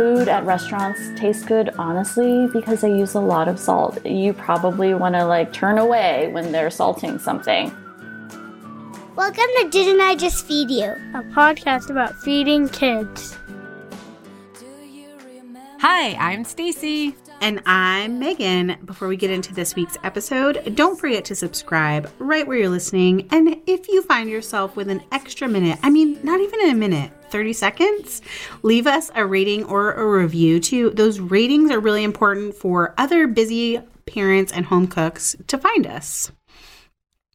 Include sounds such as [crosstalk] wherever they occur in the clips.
Food at restaurants tastes good, honestly, because they use a lot of salt. You probably want to like turn away when they're salting something. Welcome to Didn't I Just Feed You? A podcast about feeding kids. Hi, I'm Stacie. And I'm Meghan. Before we get into this week's episode, don't forget to subscribe right where you're listening. And if you find yourself with an extra minute, I mean, not even a minute, 30 seconds, leave us a rating or a review too. Those ratings are really important for other busy parents and home cooks to find us.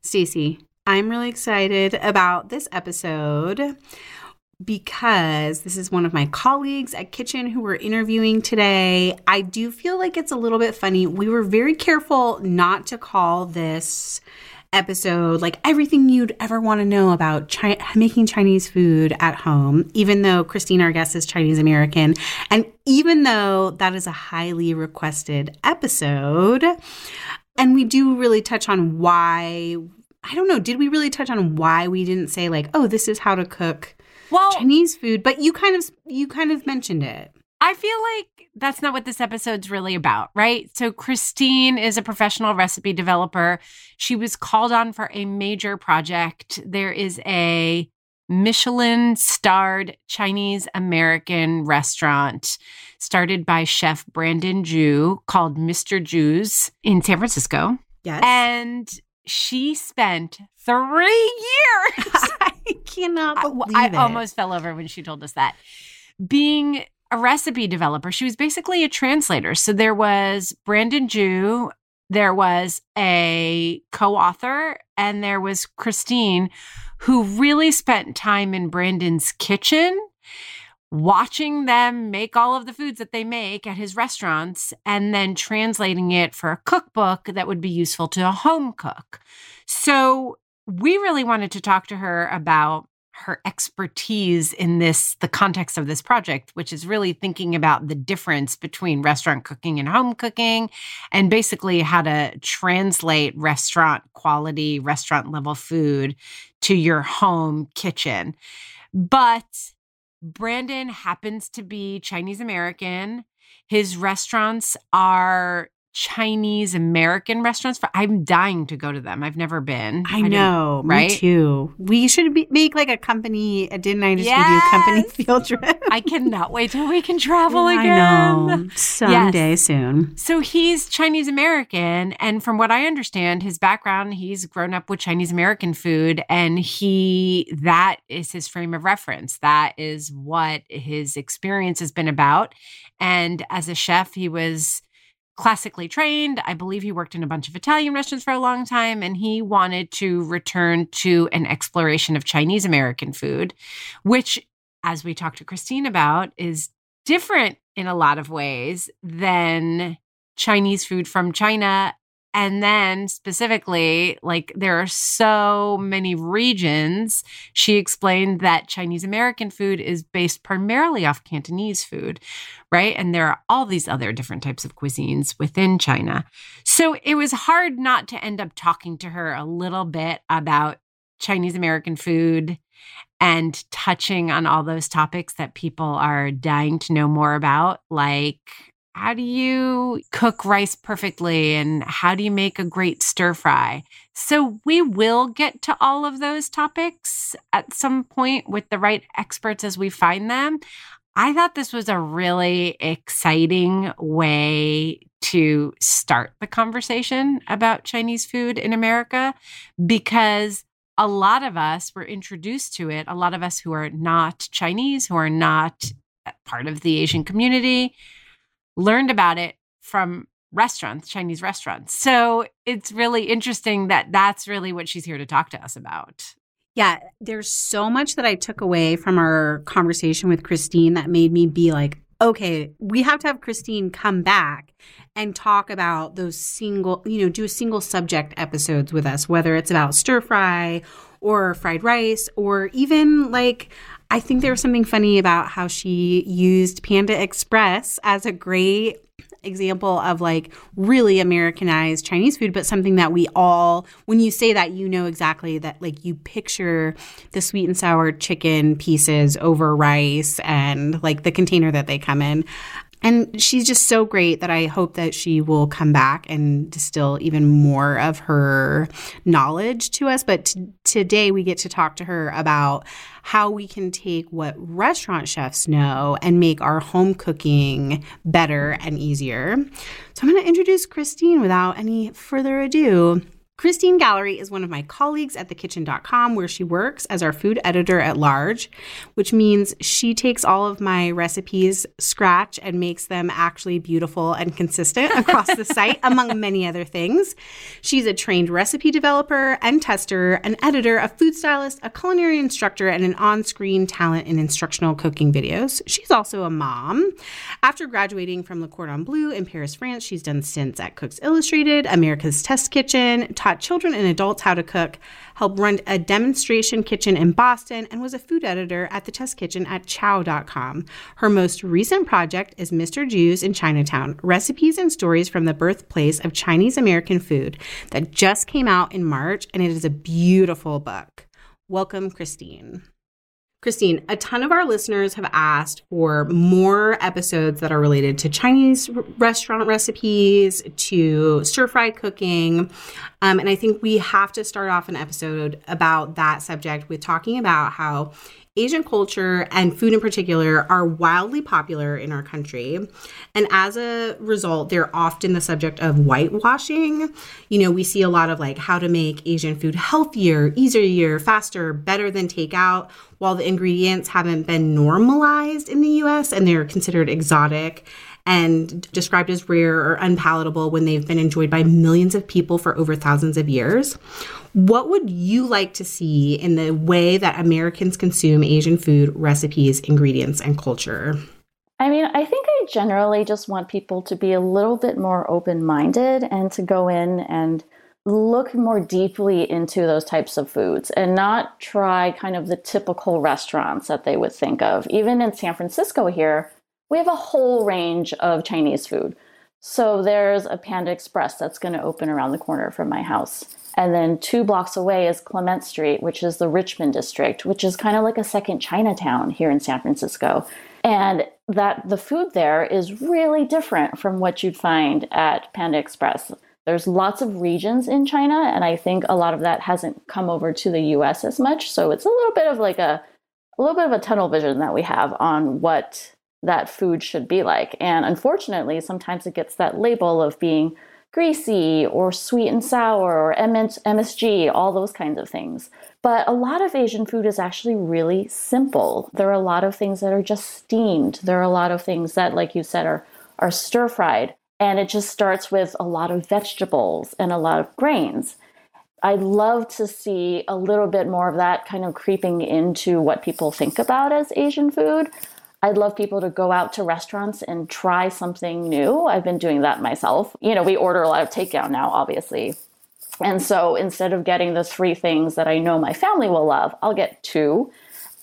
Stacie, I'm really excited about this episode because this is one of my colleagues at Kitchn who we're interviewing today. I do feel like it's a little bit funny. We were very careful not to call this episode like everything you'd ever want to know about chi- making Chinese food at home, even though Christine, our guest, is Chinese American. And even though that is a highly requested episode, and we do really touch on why. I don't know. Did we really touch on why we didn't say like, oh, this is how to cook well, Chinese food, but you kind of you kind of mentioned it. I feel like that's not what this episode's really about, right? So Christine is a professional recipe developer. She was called on for a major project. There is a Michelin starred Chinese American restaurant started by chef Brandon Jew called Mr. Jiu's in San Francisco. Yes. And she spent three years. [laughs] I cannot believe I, it. I almost fell over when she told us that. Being a recipe developer, she was basically a translator. So there was Brandon Jew, there was a co author, and there was Christine, who really spent time in Brandon's kitchen watching them make all of the foods that they make at his restaurants and then translating it for a cookbook that would be useful to a home cook. So we really wanted to talk to her about her expertise in this the context of this project which is really thinking about the difference between restaurant cooking and home cooking and basically how to translate restaurant quality restaurant level food to your home kitchen but Brandon happens to be Chinese American. His restaurants are Chinese American restaurants. For, I'm dying to go to them. I've never been. I, I know, right? Me too. We should be, make like a company. A didn't I just yes! company field trip? [laughs] I cannot wait till we can travel again. I know. Someday Yes. soon. So he's Chinese American. And from what I understand, his background, he's grown up with Chinese American food. And he, that is his frame of reference. That is what his experience has been about. And as a chef, he was classically trained. I believe he worked in a bunch of Italian restaurants for a long time. And he wanted to return to an exploration of Chinese American food, which, as we talked to Christine about, is different in a lot of ways than Chinese food from China. And then specifically, like there are so many regions. She explained that Chinese American food is based primarily off Cantonese food, right? And there are all these other different types of cuisines within China. So it was hard not to end up talking to her a little bit about Chinese American food and touching on all those topics that people are dying to know more about, like how do you cook rice perfectly and how do you make a great stir fry? So, we will get to all of those topics at some point with the right experts as we find them. I thought this was a really exciting way to start the conversation about Chinese food in America because a lot of us were introduced to it, a lot of us who are not Chinese, who are not part of the Asian community, learned about it from restaurants, Chinese restaurants. So it's really interesting that that's really what she's here to talk to us about. Yeah, there's so much that I took away from our conversation with Christine that made me be like, okay, we have to have Christine come back and talk about those single, you know, do a single subject episodes with us, whether it's about stir fry or fried rice or even like I think there was something funny about how she used Panda Express as a great example of like really Americanized Chinese food, but something that we all, when you say that, you know exactly that like you picture the sweet and sour chicken pieces over rice and like the container that they come in. And she's just so great that I hope that she will come back and distill even more of her knowledge to us. But t- today we get to talk to her about how we can take what restaurant chefs know and make our home cooking better and easier. So I'm going to introduce Christine without any further ado. Christine Gallary is one of my colleagues at thekitchn.com, where she works as our food editor at large, which means she takes all of my recipes, scratch, and makes them actually beautiful and consistent [laughs] across the site, among many other things. She's a trained recipe developer and tester, an editor, a food stylist, a culinary instructor, and an on screen talent in instructional cooking videos. She's also a mom. After graduating from Le Cordon Bleu in Paris, France, she's done stints at Cooks Illustrated, America's Test Kitchen, taught children and adults how to cook, helped run a demonstration kitchen in Boston, and was a food editor at the test kitchen at chow.com. Her most recent project is Mr. Jiu's in Chinatown Recipes and Stories from the Birthplace of Chinese American Food, that just came out in March, and it is a beautiful book. Welcome, Christine. Christine, a ton of our listeners have asked for more episodes that are related to Chinese r- restaurant recipes, to stir fry cooking. Um, and I think we have to start off an episode about that subject with talking about how Asian culture and food in particular are wildly popular in our country. And as a result, they're often the subject of whitewashing. You know, we see a lot of like how to make Asian food healthier, easier, faster, better than takeout, while the ingredients haven't been normalized in the US and they're considered exotic and described as rare or unpalatable when they've been enjoyed by millions of people for over thousands of years. What would you like to see in the way that Americans consume Asian food, recipes, ingredients, and culture? I mean, I think I generally just want people to be a little bit more open minded and to go in and look more deeply into those types of foods and not try kind of the typical restaurants that they would think of. Even in San Francisco here, we have a whole range of Chinese food. So there's a Panda Express that's going to open around the corner from my house. And then two blocks away is Clement Street, which is the Richmond district, which is kind of like a second Chinatown here in San Francisco. And that the food there is really different from what you'd find at Panda Express. There's lots of regions in China, and I think a lot of that hasn't come over to the US as much. So it's a little bit of like a a little bit of a tunnel vision that we have on what that food should be like. And unfortunately, sometimes it gets that label of being greasy or sweet and sour or MSG, all those kinds of things. But a lot of Asian food is actually really simple. There are a lot of things that are just steamed. There are a lot of things that, like you said, are, are stir fried. And it just starts with a lot of vegetables and a lot of grains. I'd love to see a little bit more of that kind of creeping into what people think about as Asian food. I'd love people to go out to restaurants and try something new. I've been doing that myself. You know, we order a lot of takeout now, obviously. And so instead of getting the three things that I know my family will love, I'll get two.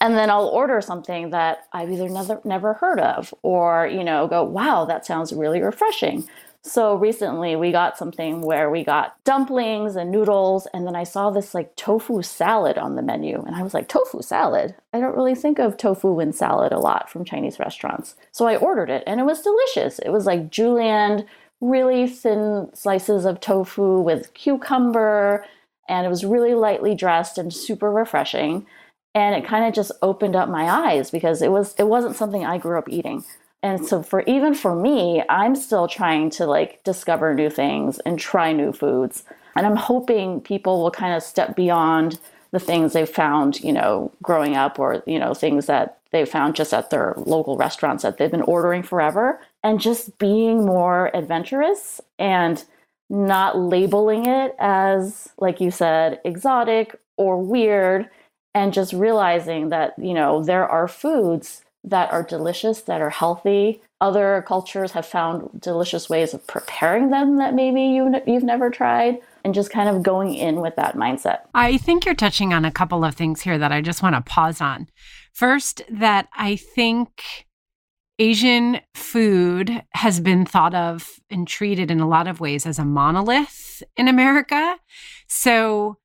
And then I'll order something that I've either never never heard of or, you know, go, wow, that sounds really refreshing. So recently we got something where we got dumplings and noodles, and then I saw this like tofu salad on the menu. And I was like, tofu salad? I don't really think of tofu in salad a lot from Chinese restaurants. So I ordered it and it was delicious. It was like julienne, really thin slices of tofu with cucumber, and it was really lightly dressed and super refreshing. And it kind of just opened up my eyes because it was it wasn't something I grew up eating and so for even for me i'm still trying to like discover new things and try new foods. And i'm hoping people will kind of step beyond the things they've found you know growing up or you know things that they found just at their local restaurants that they've been ordering forever. And just being more adventurous and not labeling it as like you said exotic or weird and just realizing that you know there are foods that are delicious, that are healthy. Other cultures have found delicious ways of preparing them that maybe you, you've never tried, and just kind of going in with that mindset. I think you're touching on a couple of things here that I just want to pause on. First, that I think Asian food has been thought of and treated in a lot of ways as a monolith in America. So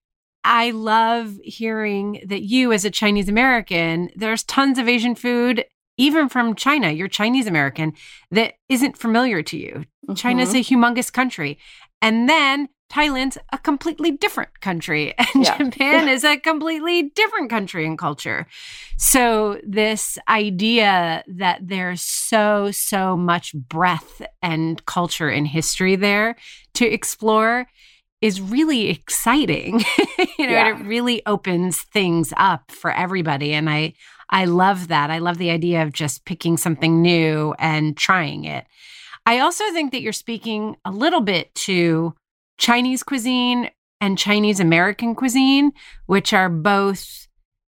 I love hearing that you, as a Chinese American, there's tons of Asian food, even from China, you're Chinese American, that isn't familiar to you. Mm-hmm. China's a humongous country. And then Thailand's a completely different country, [laughs] and yeah. Japan [laughs] is a completely different country and culture. So, this idea that there's so, so much breadth and culture and history there to explore is really exciting. [laughs] you know, yeah. it really opens things up for everybody. And I I love that. I love the idea of just picking something new and trying it. I also think that you're speaking a little bit to Chinese cuisine and Chinese American cuisine, which are both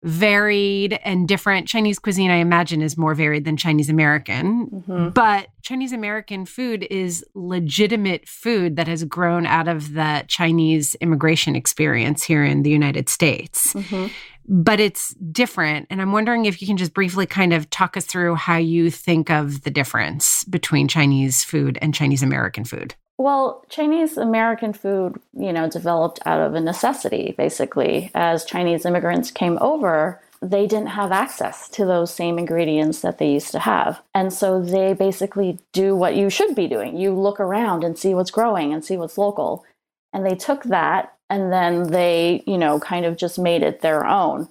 varied and different. Chinese cuisine, I imagine, is more varied than Chinese American. Mm-hmm. But Chinese American food is legitimate food that has grown out of the Chinese immigration experience here in the United States. Mm-hmm. But it's different. And I'm wondering if you can just briefly kind of talk us through how you think of the difference between Chinese food and Chinese American food. Well, Chinese American food, you know, developed out of a necessity, basically. As Chinese immigrants came over, they didn't have access to those same ingredients that they used to have. And so they basically do what you should be doing. You look around and see what's growing and see what's local. And they took that and then they, you know, kind of just made it their own.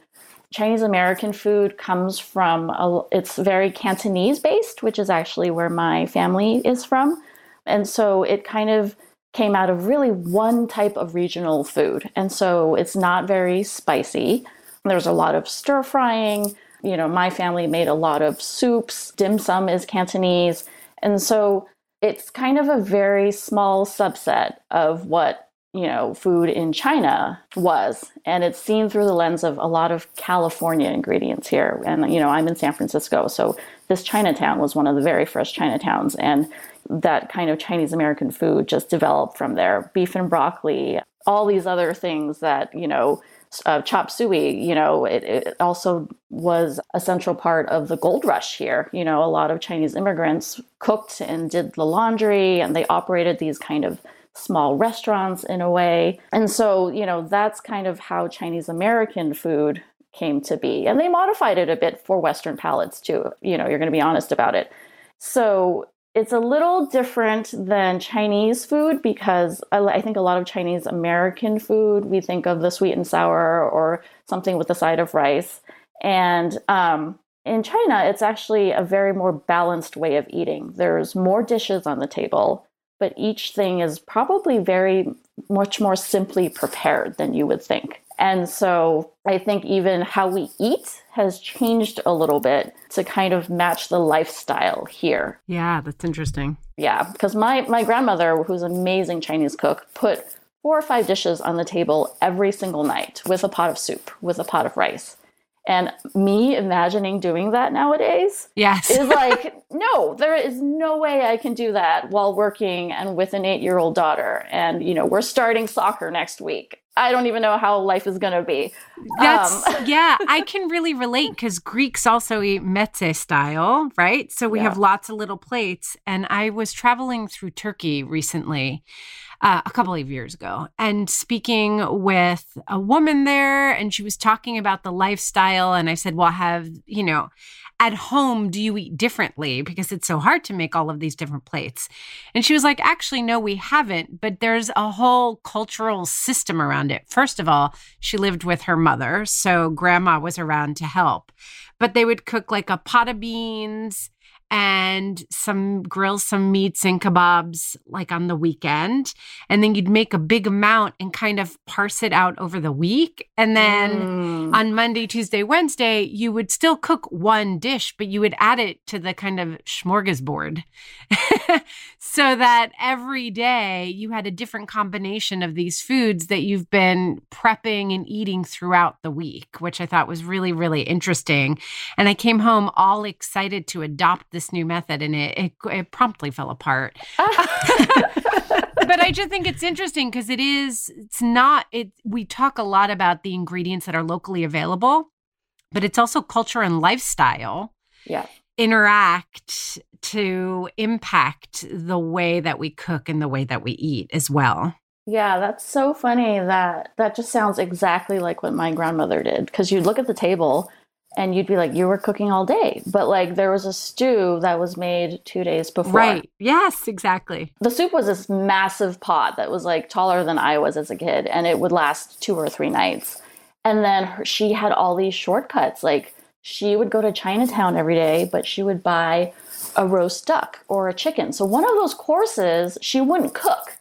Chinese American food comes from, a, it's very Cantonese based, which is actually where my family is from. And so it kind of came out of really one type of regional food. And so it's not very spicy. There's a lot of stir frying. You know, my family made a lot of soups. Dim sum is Cantonese. And so it's kind of a very small subset of what, you know, food in China was. And it's seen through the lens of a lot of California ingredients here. And, you know, I'm in San Francisco. So this Chinatown was one of the very first Chinatowns. And that kind of Chinese American food just developed from there. Beef and broccoli, all these other things that, you know, uh, chop suey, you know, it, it, also was a central part of the gold rush here. You know, a lot of Chinese immigrants cooked and did the laundry and they operated these kind of small restaurants in a way. And so, you know, that's kind of how Chinese American food came to be. And they modified it a bit for Western palates too. You know, you're going to be honest about it. So it's a little different than Chinese food because I, think a lot of Chinese American food, we think of the sweet and sour or something with a side of rice. And um, in China, it's actually a very more balanced way of eating. There's more dishes on the table, but each thing is probably very much more simply prepared than you would think. And so I think even how we eat has changed a little bit to kind of match the lifestyle here. Yeah, that's interesting. Yeah, because my, my grandmother, who's an amazing Chinese cook, put four or five dishes on the table every single night with a pot of soup, with a pot of rice. And me imagining doing that nowadays yes. is [laughs] like, no, there is no way I can do that while working and with an eight year old daughter. And, you know, we're starting soccer next week. I don't even know how life is going to be. That's, um, [laughs] yeah, I can really relate because Greeks also eat meze style, right? So we yeah. have lots of little plates. And I was traveling through Turkey recently uh, a couple of years ago and speaking with a woman there and she was talking about the lifestyle and i said well have you know at home do you eat differently? Because it's so hard to make all of these different plates. And she was like actually no we haven't but there's a whole cultural system around it. First of all she lived with her mother so grandma was around to help but they would cook like a pot of beans and some grill some meats and kebabs like on the weekend. And then you'd make a big amount and kind of parse it out over the week. And then mm. on Monday, Tuesday, Wednesday you would still cook one dish but you would add it to the kind of smorgasbord [laughs] so that every day you had a different combination of these foods that you've been prepping and eating throughout the week which I thought was really really interesting. And I came home all excited to adopt this new method and it, it, it promptly fell apart. [laughs] but I just think it's interesting because it is, it's not, it, we talk a lot about the ingredients that are locally available, but it's also culture and lifestyle. Yeah. Interact to impact the way that we cook and the way that we eat as well. Yeah, that's so funny that that just sounds exactly like what my grandmother did. Because you look at the table and you'd be like, you were cooking all day. But like there was a stew that was made two days before. Right. Yes, exactly. The soup was this massive pot that was like taller than I was as a kid, and it would last two or three nights. And then her, she had all these shortcuts. Like she would go to Chinatown every day, but she would buy a roast duck or a chicken. So one of those courses she wouldn't cook.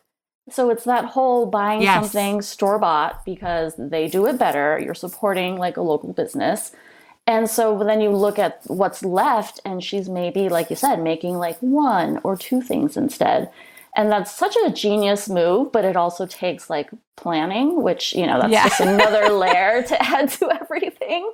So it's that whole buying yes. something store bought because they do it better. You're supporting like a local business and so then you look at what's left, and she's maybe, like you said, making like one or two things instead. And that's such a genius move, but it also takes like planning, which, you know, that's yeah. just [laughs] another layer to add to everything.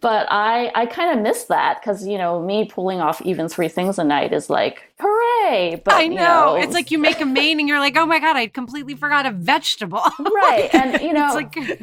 But I, I kind of miss that because, you know, me pulling off even three things a night is like, hooray. But, I know. know. It's like you make a main and you're like, oh my God, I completely forgot a vegetable. [laughs] right. And, you know, it's like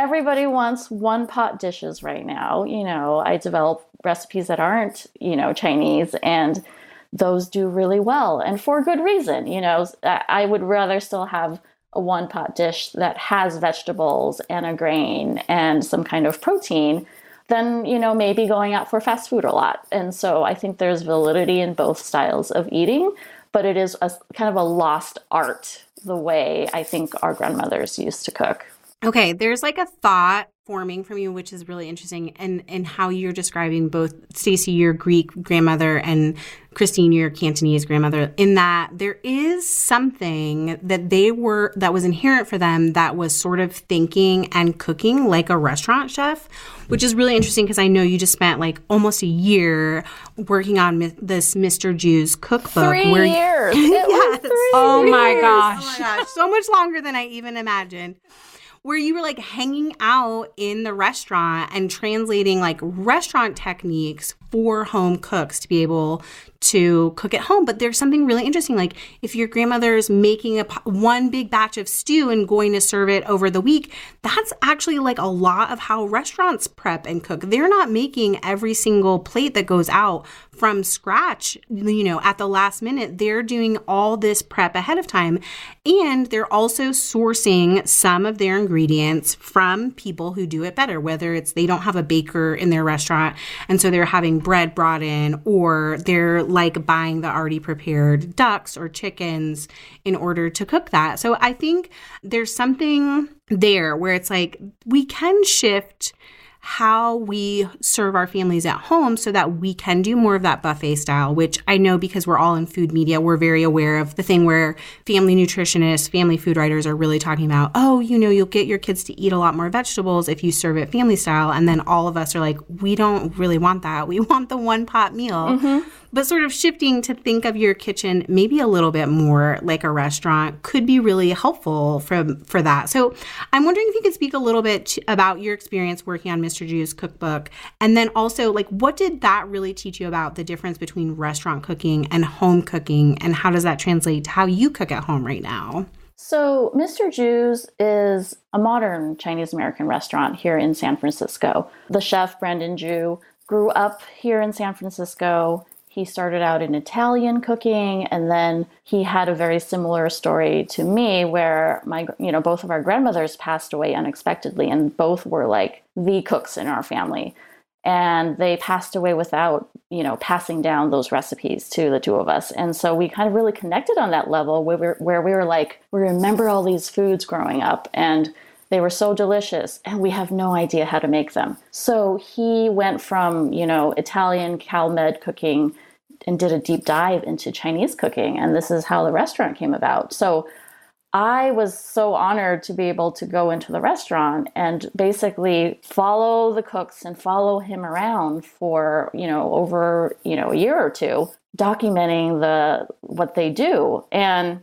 everybody wants one pot dishes right now. You know, I develop recipes that aren't, you know, Chinese and those do really well and for good reason. You know, I would rather still have a one pot dish that has vegetables and a grain and some kind of protein than, you know, maybe going out for fast food a lot. And so I think there's validity in both styles of eating, but it is a kind of a lost art the way I think our grandmothers used to cook. Okay, there's like a thought forming from you, which is really interesting, and and how you're describing both Stacie, your Greek grandmother, and Christine, your Cantonese grandmother. In that there is something that they were that was inherent for them that was sort of thinking and cooking like a restaurant chef, which is really interesting because I know you just spent like almost a year working on mi- this Mr. Jiu's cookbook. Three where, years. [laughs] yes. Three oh years. my gosh. Oh my gosh. So much longer than I even imagined where you were like hanging out in the restaurant and translating like restaurant techniques for home cooks to be able to cook at home. But there's something really interesting. Like if your grandmother is making a one big batch of stew and going to serve it over the week, that's actually like a lot of how restaurants prep and cook. They're not making every single plate that goes out from scratch, you know, at the last minute. They're doing all this prep ahead of time. And they're also sourcing some of their ingredients from people who do it better, whether it's they don't have a baker in their restaurant and so they're having bread brought in or they're like buying the already prepared ducks or chickens in order to cook that. So I think there's something there where it's like we can shift how we serve our families at home so that we can do more of that buffet style, which I know because we're all in food media, we're very aware of the thing where family nutritionists, family food writers are really talking about, oh, you know, you'll get your kids to eat a lot more vegetables if you serve it family style. And then all of us are like, we don't really want that. We [laughs] want the one pot meal. Mm-hmm but sort of shifting to think of your kitchen maybe a little bit more like a restaurant could be really helpful for for that. So I'm wondering if you could speak a little bit about your experience working on Mr. Jiu's cookbook, and then also like what did that really teach you about the difference between restaurant cooking and home cooking, and how does that translate to how you cook at home right now? So, Mr. Jiu's is a modern Chinese American restaurant here in San Francisco. The chef, Brandon Jew, grew up here in San Francisco. He started out in Italian cooking and then he had a very similar story to me where my you know both of our grandmothers passed away unexpectedly and both were like the cooks in our family and they passed away without you know passing down those recipes to the two of us and so we kind of really connected on that level where we were, where we were like we remember all these foods growing up and they were so delicious and we have no idea how to make them. So he went from, you know, Italian CalMed cooking and did a deep dive into Chinese cooking. And this is how the restaurant came about. So I was so honored to be able to go into the restaurant and basically follow the cooks and follow him around for, you know, over, you know, a year or two, documenting the what they do. And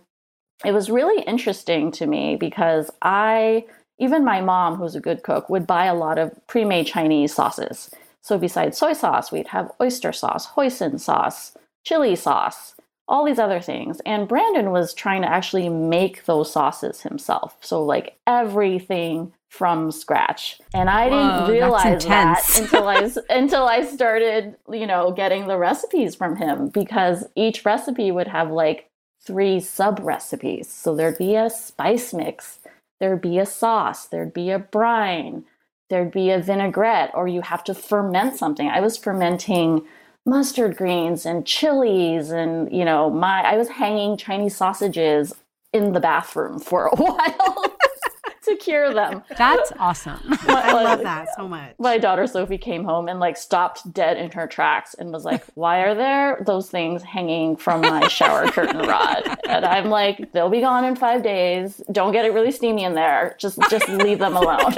it was really interesting to me because I even my mom, who's a good cook, would buy a lot of pre made Chinese sauces. So besides soy sauce, we'd have oyster sauce, hoisin sauce, chili sauce, all these other things. And Brandon was trying to actually make those sauces himself. So, like everything from scratch. And I Whoa, didn't realize that [laughs] until I [laughs] until I started, you know, getting the recipes from him because each recipe would have like three sub recipes. So there'd be a spice mix there'd be a sauce, there'd be a brine, there'd be a vinaigrette, or you have to ferment something. I was fermenting mustard greens and chilies and you know my i was hanging chinese sausages in the bathroom for a [laughs] while [laughs] to cure them. That's awesome. [laughs] I love that so much. My daughter Sophie came home and like stopped dead in her tracks and was like, "Why are there those things hanging from my shower curtain rod?" And I'm like, "They'll be gone in 5 days. Don't get it really steamy in there. Just just leave them alone."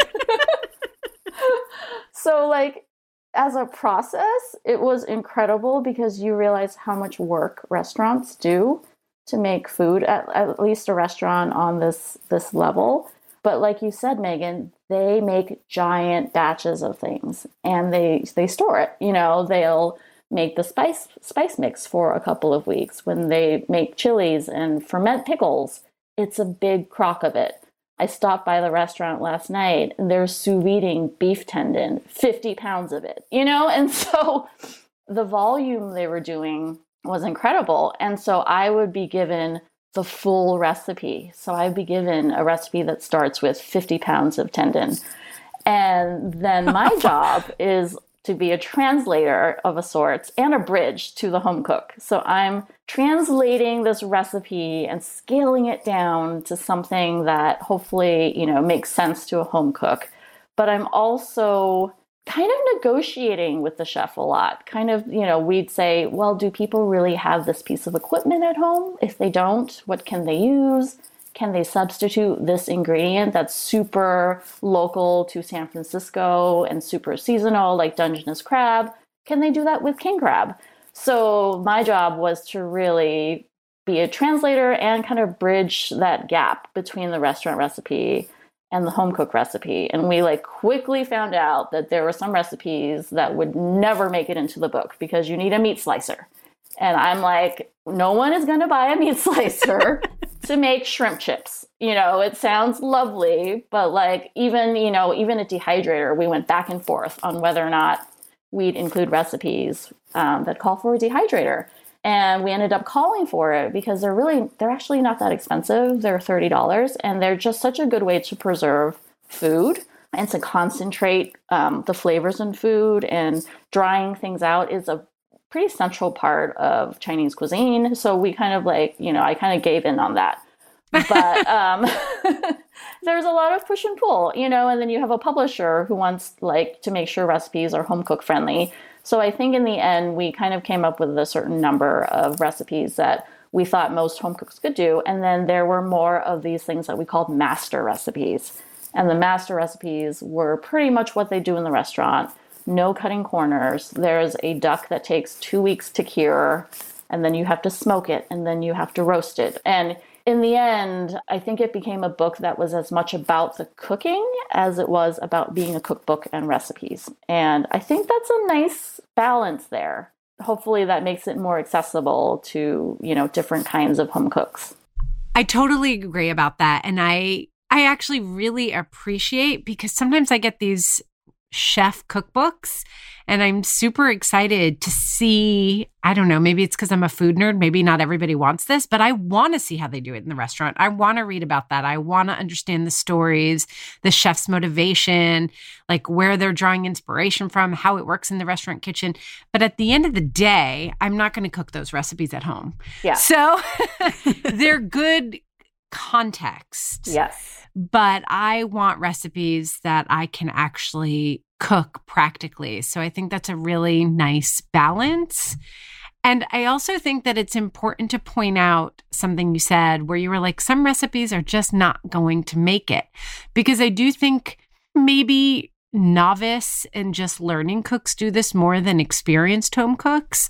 So like as a process, it was incredible because you realize how much work restaurants do to make food at, at least a restaurant on this this level but like you said, Meghan, they make giant batches of things and they they store it. You know, they'll make the spice spice mix for a couple of weeks. When they make chilies and ferment pickles, it's a big crock of it. I stopped by the restaurant last night and they're sous videing beef tendon, 50 pounds of it, you know? And [laughs] so the volume they were doing was incredible. And so I would be given the full recipe. So I'd be given a recipe that starts with 50 pounds of tendon. And then my [laughs] job is to be a translator of a sort and a bridge to the home cook. So I'm translating this recipe and scaling it down to something that hopefully, you know, makes sense to a home cook. But I'm also kind of negotiating with the chef a lot. Kind of, you know, we'd say, well, do people really have this piece of equipment at home? If they don't, what can they use? Can they substitute this ingredient that's super local to San Francisco and super seasonal, like Dungeness crab? Can they do that with king crab? So, my job was to really be a translator and kind of bridge that gap between the restaurant recipe and the home cook recipe. And we like quickly found out that there were some recipes that would never make it into the book because you need a meat slicer. And I'm like, no one is going to buy a meat [laughs] slicer to make shrimp chips. You know, it sounds lovely, but like even, you know, even a dehydrator, we went back and forth on whether or not we'd include recipes um, that call for a dehydrator and we ended up calling for it because they're really they're actually not that expensive they're $30 and they're just such a good way to preserve food and to concentrate um, the flavors in food and drying things out is a pretty central part of chinese cuisine so we kind of like you know i kind of gave in on that but [laughs] um, [laughs] there's a lot of push and pull, you know, and then you have a publisher who wants like to make sure recipes are home cook friendly. So I think in the end, we kind of came up with a certain number of recipes that we thought most home cooks could do. And then there were more of these things that we called master recipes. And the master recipes were pretty much what they do in the restaurant no cutting corners. There's a duck that takes two weeks to cure, and then you have to smoke it, and then you have to roast it. And in the end, I think it became a book that was as much about the cooking as it was about being a cookbook and recipes. And I think that's a nice balance there. Hopefully that makes it more accessible to, you know, different kinds of home cooks. I totally agree about that. And I I actually really appreciate because sometimes I get these chef cookbooks. And I'm super excited to see I don't know maybe it's cuz I'm a food nerd maybe not everybody wants this but I want to see how they do it in the restaurant. I want to read about that. I want to understand the stories the chef's motivation like where they're drawing inspiration from how it works in the restaurant kitchen. But at the end of the day I'm not going to cook those recipes at home. Yeah. So [laughs] they're good context yes but I want recipes that I can actually cook practically. So I think that's a really nice balance. And I also think that it's important to point out something you said where you were like, some recipes are just not going to make it. Because I do think maybe novice and just learning cooks do this more than experienced home cooks.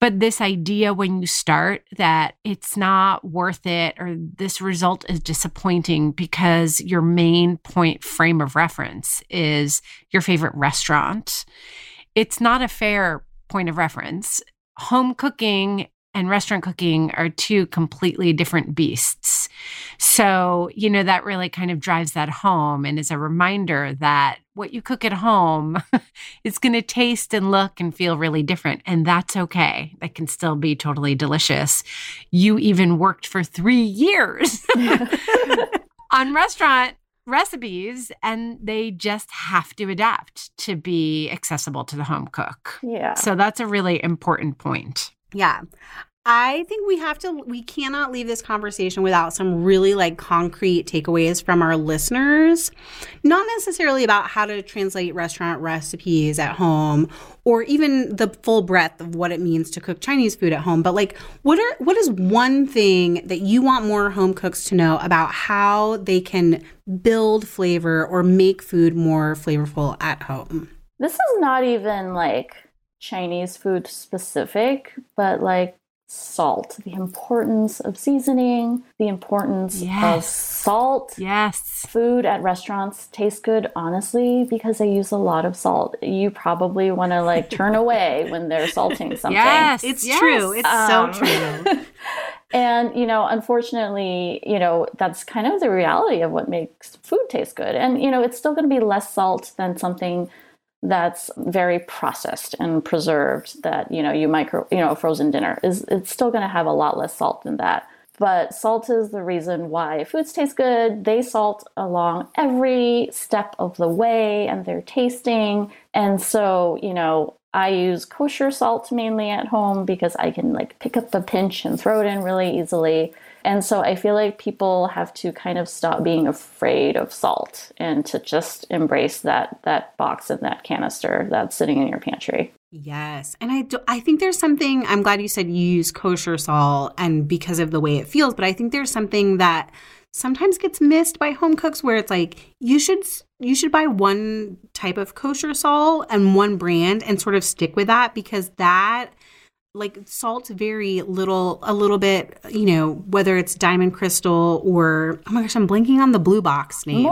But this idea when you start that it's not worth it or this result is disappointing because your main point frame of reference is your favorite restaurant, it's not a fair point of reference. Home cooking and restaurant cooking are two completely different beasts. So, you know, that really kind of drives that home and is a reminder that what you cook at home [laughs] is going to taste and look and feel really different. And that's okay. That can still be totally delicious. You even worked for three years [laughs] on restaurant recipes and they just have to adapt to be accessible to the home cook. Yeah. So that's a really important point. Yeah. I think we have to, we cannot leave this conversation without some really like concrete takeaways from our listeners. Not necessarily about how to translate restaurant recipes at home or even the full breadth of what it means to cook Chinese food at home, but like what are, what is one thing that you want more home cooks to know about how they can build flavor or make food more flavorful at home? This is not even like Chinese food specific, but like salt, the importance of seasoning, the importance Yes. of salt. Yes. Food at restaurants tastes good, honestly, because they use a lot of salt. You probably want to like turn [laughs] away when they're salting something. Yes. It's yes. true. It's Um, so true. [laughs] and you know unfortunately you know that's kind of the reality of what makes food taste good and you know it's still going to be less salt than something that's very processed and preserved that you know you micro you know frozen dinner is it's still going to have a lot less salt than that. But salt is the reason why foods taste good. They salt along every step of the way and they're tasting. And so you know i use kosher salt mainly at home because i can like pick up a pinch and throw it in really easily and so I feel like people have to kind of stop being afraid of salt and to just embrace that that box and that canister that's sitting in your pantry. Yes. And I, do, I think there's something, I'm glad you said you use kosher salt and because of the way it feels, but I think there's something that sometimes gets missed by home cooks where it's like you should you should buy one type of kosher salt and one brand and sort of stick with that because that like salt very little a little bit you know whether it's diamond crystal or oh my gosh i'm blanking on the blue box name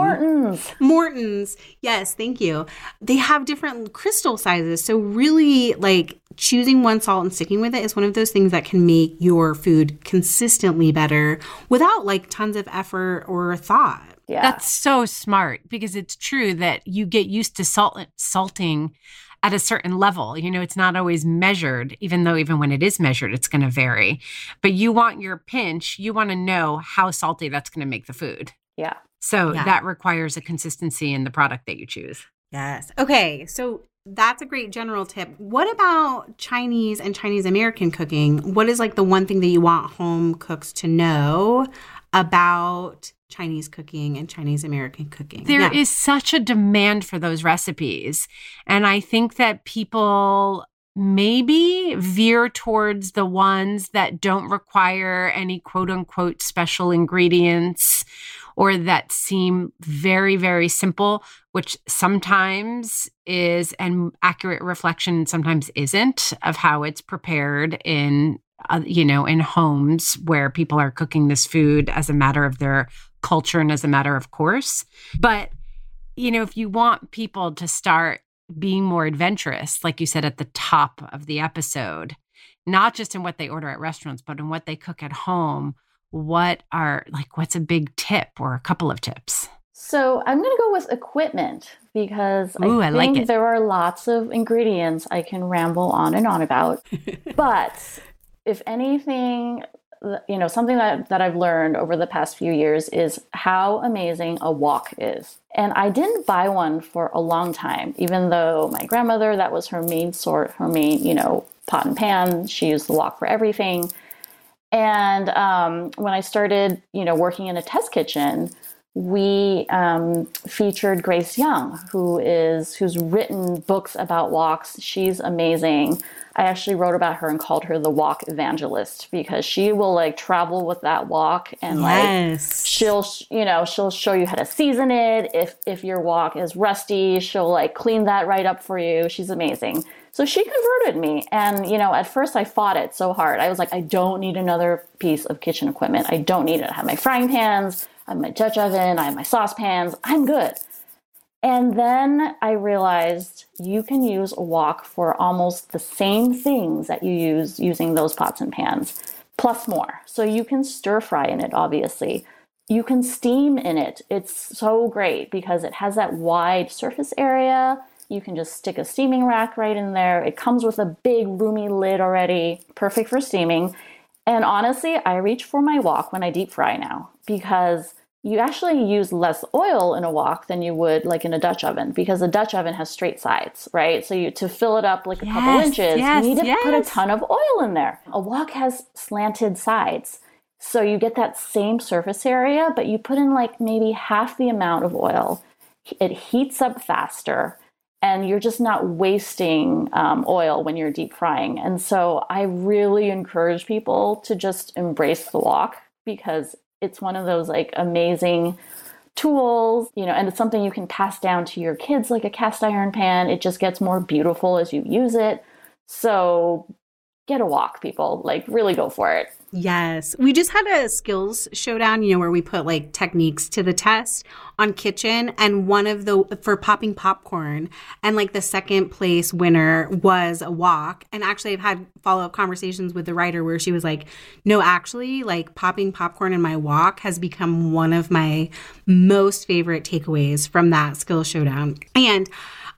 Morton's. Morton's. Yes, thank you. They have different crystal sizes. So, really, like choosing one salt and sticking with it is one of those things that can make your food consistently better without like tons of effort or thought. Yeah. That's so smart because it's true that you get used to salt salting at a certain level. You know, it's not always measured, even though even when it is measured, it's going to vary. But you want your pinch, you want to know how salty that's going to make the food. yeah. So Yeah. that requires a consistency in the product that you choose. Yes. Okay. So, that's a great general tip. What about Chinese and Chinese American cooking? What is like the one thing that you want home cooks to know about Chinese cooking and Chinese American cooking. There Yeah. is such a demand for those recipes. And I think that people maybe veer towards the ones that don't require any quote unquote special ingredients or that seem very, very simple, which sometimes is an accurate reflection, sometimes isn't, of how it's prepared in. Uh, you know, in homes where people are cooking this food as a matter of their culture and as a matter of course. But, you know, if you want people to start being more adventurous, like you said at the top of the episode, not just in what they order at restaurants, but in what they cook at home, what are like, what's a big tip or a couple of tips? So I'm going to go with equipment because Ooh, I I like think there are lots of ingredients I can ramble on and on about. [laughs] but if anything, you know, something that, that I've learned over the past few years is how amazing a wok is. And I didn't buy one for a long time, even though my grandmother, that was her main sort, her main, you know, pot and pan. She used the wok for everything. And um, when I started, you know, working in a test kitchen, we um, featured Grace Young, who is who's written books about woks. She's amazing. I actually wrote about her and called her the wok evangelist because she will like travel with that wok and like she'll you know she'll show you how to season it. If if your wok is rusty she'll like clean that right up for you. She's amazing. So she converted me and you know at first i fought it so hard. I was like i don't need another piece of kitchen equipment. I don't need it. I have my frying pans i have my dutch oven i have my saucepans i'm good and then I realized you can use a wok for almost the same things that you use using those pots and pans, plus more. So you can stir fry in it, obviously. You can steam in it. It's so great because it has that wide surface area. You can just stick a steaming rack right in there. It comes with a big, roomy lid already, perfect for steaming. And honestly, I reach for my wok when I deep fry now because you actually use less oil in a wok than you would like in a Dutch oven because a Dutch oven has straight sides, right? So you to fill it up like a couple inches, yes, you need to put a ton of oil in there. A wok has slanted sides. So you get that same surface area, but you put in like maybe half the amount of oil. It heats up faster and you're just not wasting um, oil when you're deep frying. And so I really encourage people to just embrace the wok because it's one of those like amazing tools, you know, and it's something you can pass down to your kids like a cast iron pan. It just gets more beautiful as you use it. So get a wok, people. Like really go for it. Yes. We just had a skills showdown, you know, where we put like techniques to the test on Kitchn and one of the for popping popcorn and like the second place winner was a wok. And actually I've had follow-up conversations with the writer where she was like, "No, actually, like popping popcorn in my wok has become one of my most favorite takeaways from that skills showdown." And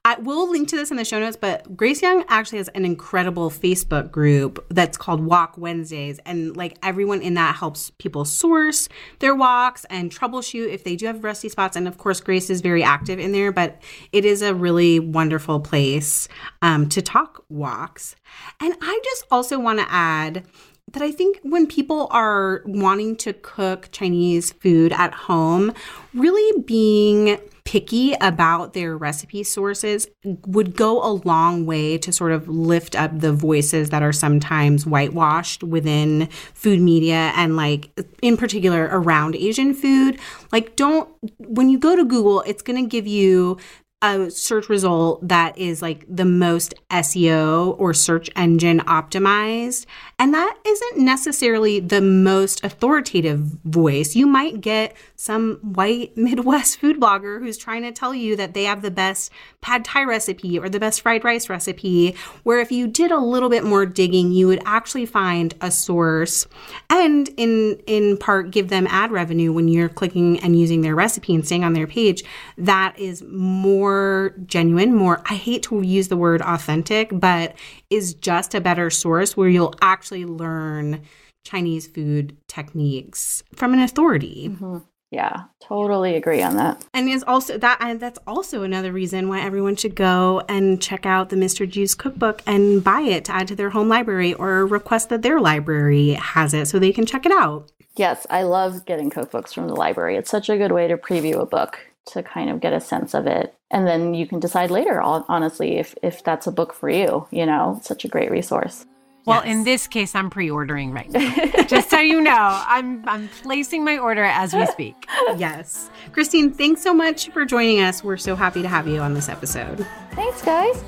I will link to this in the show notes, but Grace Young actually has an incredible Facebook group that's called Wok Wednesdays. And like everyone in that helps people source their woks and troubleshoot if they do have rusty spots. And of course, Grace is very active in there, but it is a really wonderful place um, to talk woks. And I just also want to add that I think when people are wanting to cook Chinese food at home, really being picky about their recipe sources would go a long way to sort of lift up the voices that are sometimes whitewashed within food media and like in particular around Asian food. Like don't when you go to Google, it's going to give you a search result that is like the most SEO or search engine optimized. And that isn't necessarily the most authoritative voice. You might get some white [laughs] Midwest food blogger who's trying to tell you that they have the best pad thai recipe or the best fried rice recipe, where if you did a little bit more digging, you would actually find a source and in in part give them ad revenue when you're clicking and using their recipe and staying on their page that is more genuine, more I hate to use the word authentic, but is just a better source where you'll actually learn Chinese food techniques from an authority. Mm-hmm. Yeah, totally agree on that. And is also that and that's also another reason why everyone should go and check out the Mr. Jiu's cookbook and buy it to add to their home library or request that their library has it so they can check it out. Yes, I love getting cookbooks from the library. It's such a good way to preview a book to kind of get a sense of it. And then you can decide later, honestly, if, if that's a book for you. You know, it's such a great resource. Well, yes. in this case, I'm pre-ordering right [laughs] now. Just so you know, I'm I'm placing my order as we [laughs] speak. Yes, Christine, thanks so much for joining us. We're so happy to have you on this episode. Thanks, guys.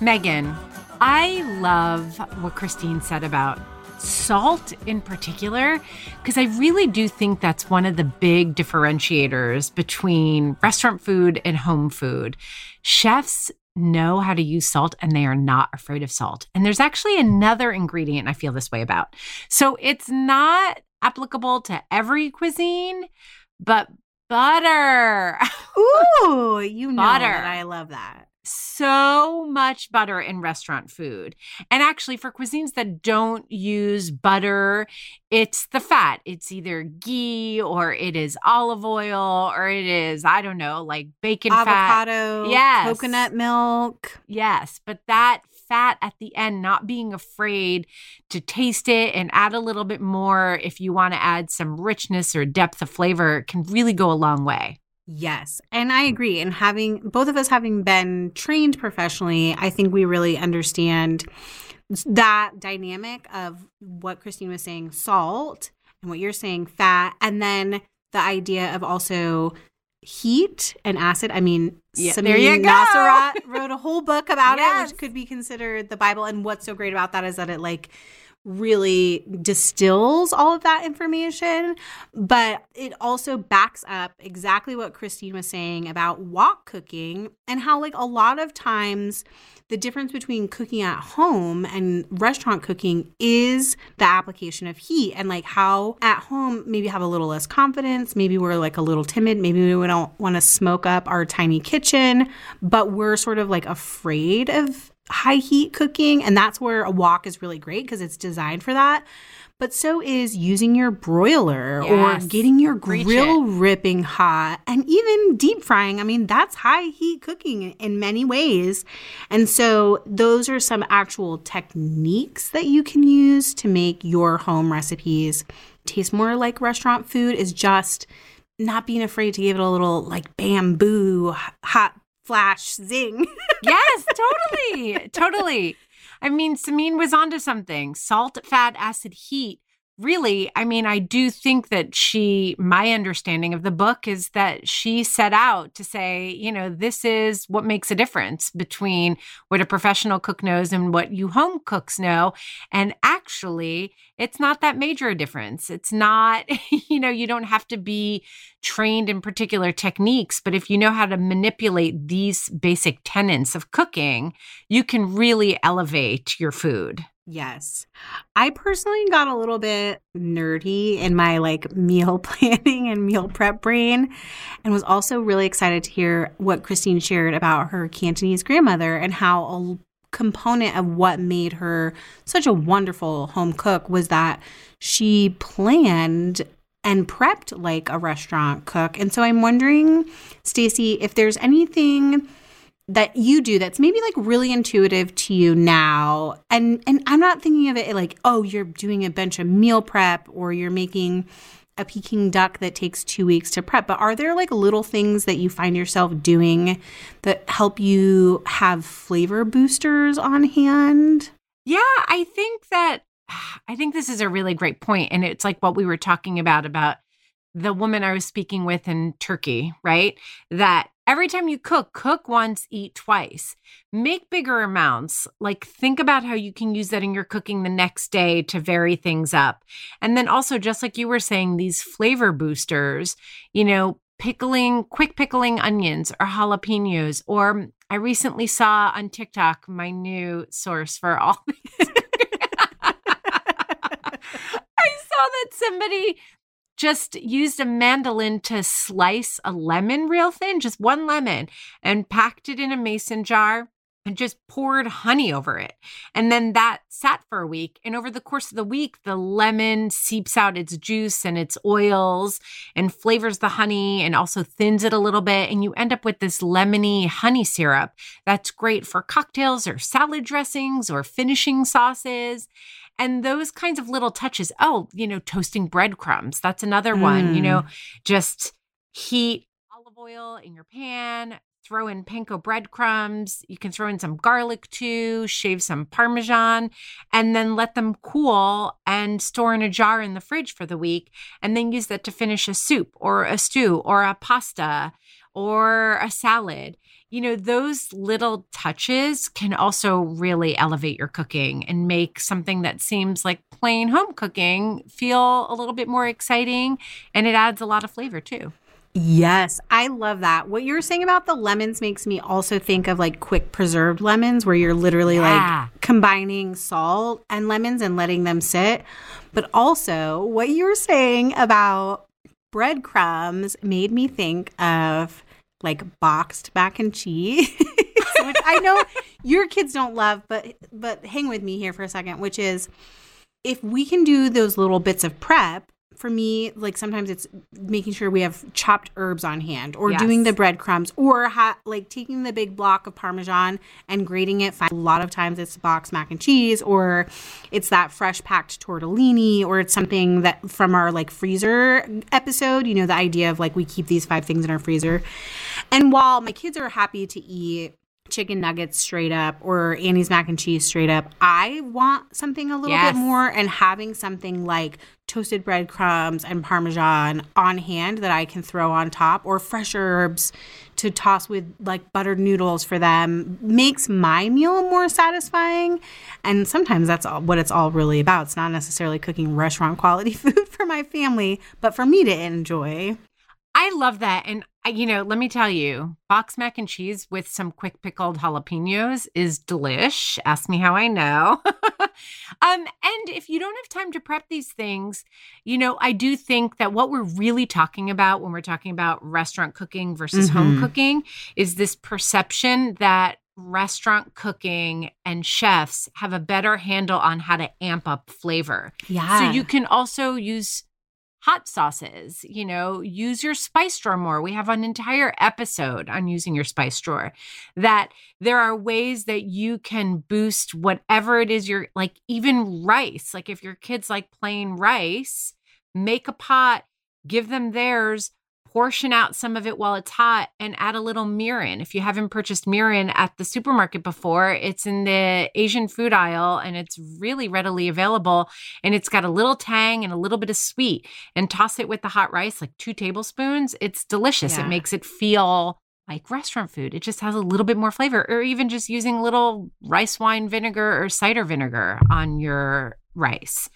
Meghan, I love what Christine said about salt in particular, because I really do think that's one of the big differentiators between restaurant food and home food. Chefs know how to use salt and they are not afraid of salt. And there's actually another ingredient I feel this way about. So it's not applicable to every cuisine, but butter. [laughs] Ooh, you know butter. that I love that so much butter in restaurant food. And actually, for cuisines that don't use butter, it's the fat. It's either ghee or it is olive oil or it is, I don't know, like bacon Avocado, fat. Yes. Coconut milk. Yes. But that fat at the end, not being afraid to taste it and add a little bit more if you want to add some richness or depth of flavor can really go a long way. Yes. And I agree. And having both of us having been trained professionally, I think we really understand that dynamic of what Christine was saying salt and what you're saying fat. And then the idea of also heat and acid. I mean, yeah, you go. wrote a whole book about yes. it, which could be considered the Bible. And what's so great about that is that it like really distills all of that information, but it also backs up exactly what Christine was saying about wok cooking and how, like, a lot of times the difference between cooking at home and restaurant cooking is the application of heat and like how at home maybe have a little less confidence maybe we're like a little timid maybe we don't want to smoke up our tiny kitchen but we're sort of like afraid of high heat cooking. And that's where a wok is really great because it's designed for that. But so is using your broiler yes. or getting your grill ripping hot and even deep frying. I mean, that's high heat cooking in many ways. And so those are some actual techniques that you can use to make your home recipes taste more like restaurant food is just not being afraid to give it a little like bamboo hot flash zing. [laughs] yes, totally. totally. I mean, Samin was onto something. Salt, fat, acid, heat really, I mean, I do think that she, my understanding of the book is that she set out to say, you know, this is what makes a difference between what a professional cook knows and what you home cooks know. And actually, it's not that major a difference. It's not, [laughs] you know, you don't have to be trained in particular techniques, but if you know how to manipulate these basic tenets of cooking, you can really elevate your food. Yes. I personally got a little bit nerdy in my like [laughs] meal planning and meal prep brain and was also really excited to hear what Christine shared about her Cantonese grandmother and how a component of what made her such a wonderful home cook was that she planned and prepped like a restaurant cook. And so I'm wondering, Stacie, if there's anything that you do that's maybe like really intuitive to you now. And and i'm not thinking of it like oh you're doing a bunch of meal prep or you're making a peking duck that takes two weeks to prep. But are there like little things that you find yourself doing that help you have flavor boosters on hand? Yeah i think that i think this is a really great point and it's like what we were talking about about the woman i was speaking with in turkey right? That Every time you cook, cook once, eat twice. Make bigger amounts. Like, think about how you can use that in your cooking the next day to vary things up. And then also, just like you were saying, these flavor boosters, you know, pickling, quick pickling onions or jalapenos. Or I recently saw on TikTok my new source for all. [laughs] [laughs] I saw that somebody just used a mandolin to slice a lemon real thin, just one lemon, and packed it in a mason jar and just poured honey over it. And then that sat for a week. And over the course of the week, the lemon seeps out its juice and its oils and flavors the honey and also thins it a little bit. And you end up with this lemony honey syrup that's great for cocktails or salad dressings or finishing sauces. And those kinds of little touches. Oh, you know, toasting breadcrumbs. That's another mm. one, you know, just heat olive oil in your pan, throw in panko breadcrumbs. You can throw in some garlic too, shave some parmesan, and then let them cool and store in a jar in the fridge for the week. And then use that to finish a soup or a stew or a pasta or a salad. You know, those little touches can also really elevate your cooking and make something that seems like plain home cooking feel a little bit more exciting. And it adds a lot of flavor too. Yes, I love that. What you're saying about the lemons makes me also think of like quick preserved lemons where you're literally yeah. like combining salt and lemons and letting them sit. But also, what you're saying about breadcrumbs made me think of like boxed mac and cheese, [laughs] which I know your kids don't love, but but hang with me here for a second, which is if we can do those little bits of prep for me, like sometimes it's making sure we have chopped herbs on hand or yes. doing the breadcrumbs or ha- like taking the big block of Parmesan and grating it. A lot of times it's box mac and cheese or it's that fresh packed tortellini or it's something that from our like freezer episode, you know, the idea of like we keep these five things in our freezer. And while my kids are happy to eat chicken nuggets straight up or Annie's mac and cheese straight up. I want something a little yes. bit more and having something like toasted breadcrumbs and parmesan on hand that I can throw on top or fresh herbs to toss with like buttered noodles for them makes my meal more satisfying. And sometimes that's all, what it's all really about. It's not necessarily cooking restaurant quality [laughs] food for my family, but for me to enjoy. I love that. And you know, let me tell you, box mac and cheese with some quick pickled jalapenos is delish. Ask me how I know. [laughs] um, and if you don't have time to prep these things, you know, I do think that what we're really talking about when we're talking about restaurant cooking versus mm-hmm. home cooking is this perception that restaurant cooking and chefs have a better handle on how to amp up flavor. Yeah. So you can also use hot sauces, you know, use your spice drawer more. We have an entire episode on using your spice drawer that there are ways that you can boost whatever it is you're like, even rice. Like if your kids like plain rice, make a pot, give them theirs, portion out some of it while it's hot and add a little mirin. If you haven't purchased mirin at the supermarket before, it's in the Asian food aisle and it's really readily available. And it's got a little tang and a little bit of sweet. And toss it with the hot rice, like two tablespoons. It's delicious. Yeah. It makes it feel like restaurant food. It just has a little bit more flavor, or even just using a little rice wine vinegar or cider vinegar on your rice.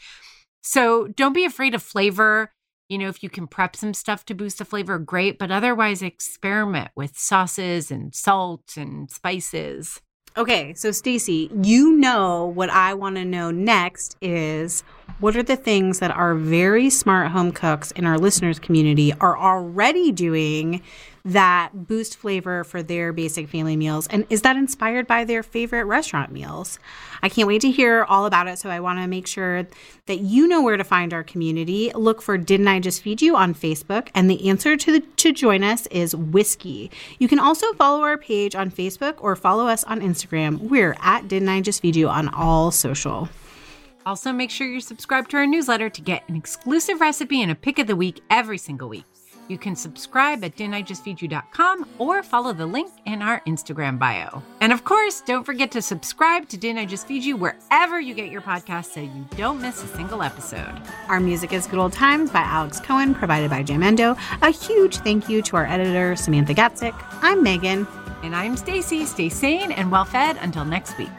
So don't be afraid of flavor you know, if you can prep some stuff to boost the flavor, great. But otherwise, experiment with sauces and salt and spices. Okay, so Stacie, you know what I want to know next is what are the things that our very smart home cooks in our listeners community are already doing that boost flavor for their basic family meals? And is that inspired by their favorite restaurant meals? I can't wait to hear all about it. So I want to make sure that you know where to find our community. Look for Didn't I Just Feed You on Facebook. And the answer to, the, to join us is whiskey. You can also follow our page on Facebook or follow us on Instagram. We're at Didn't I Just Feed You on all social. Also, make sure you're subscribed to our newsletter to get an exclusive recipe and a pick of the week every single week. You can subscribe at didn'tijustfeedyou.com or follow the link in our Instagram bio. And of course, don't forget to subscribe to Didn't I Just Feed You wherever you get your podcasts so you don't miss a single episode. Our music is Good Old Times by Alex Cohen, provided by Jamendo. A huge thank you to our editor, Samantha Gatzik. I'm Meghan. And I'm Stacie. Stay sane and well fed until next week.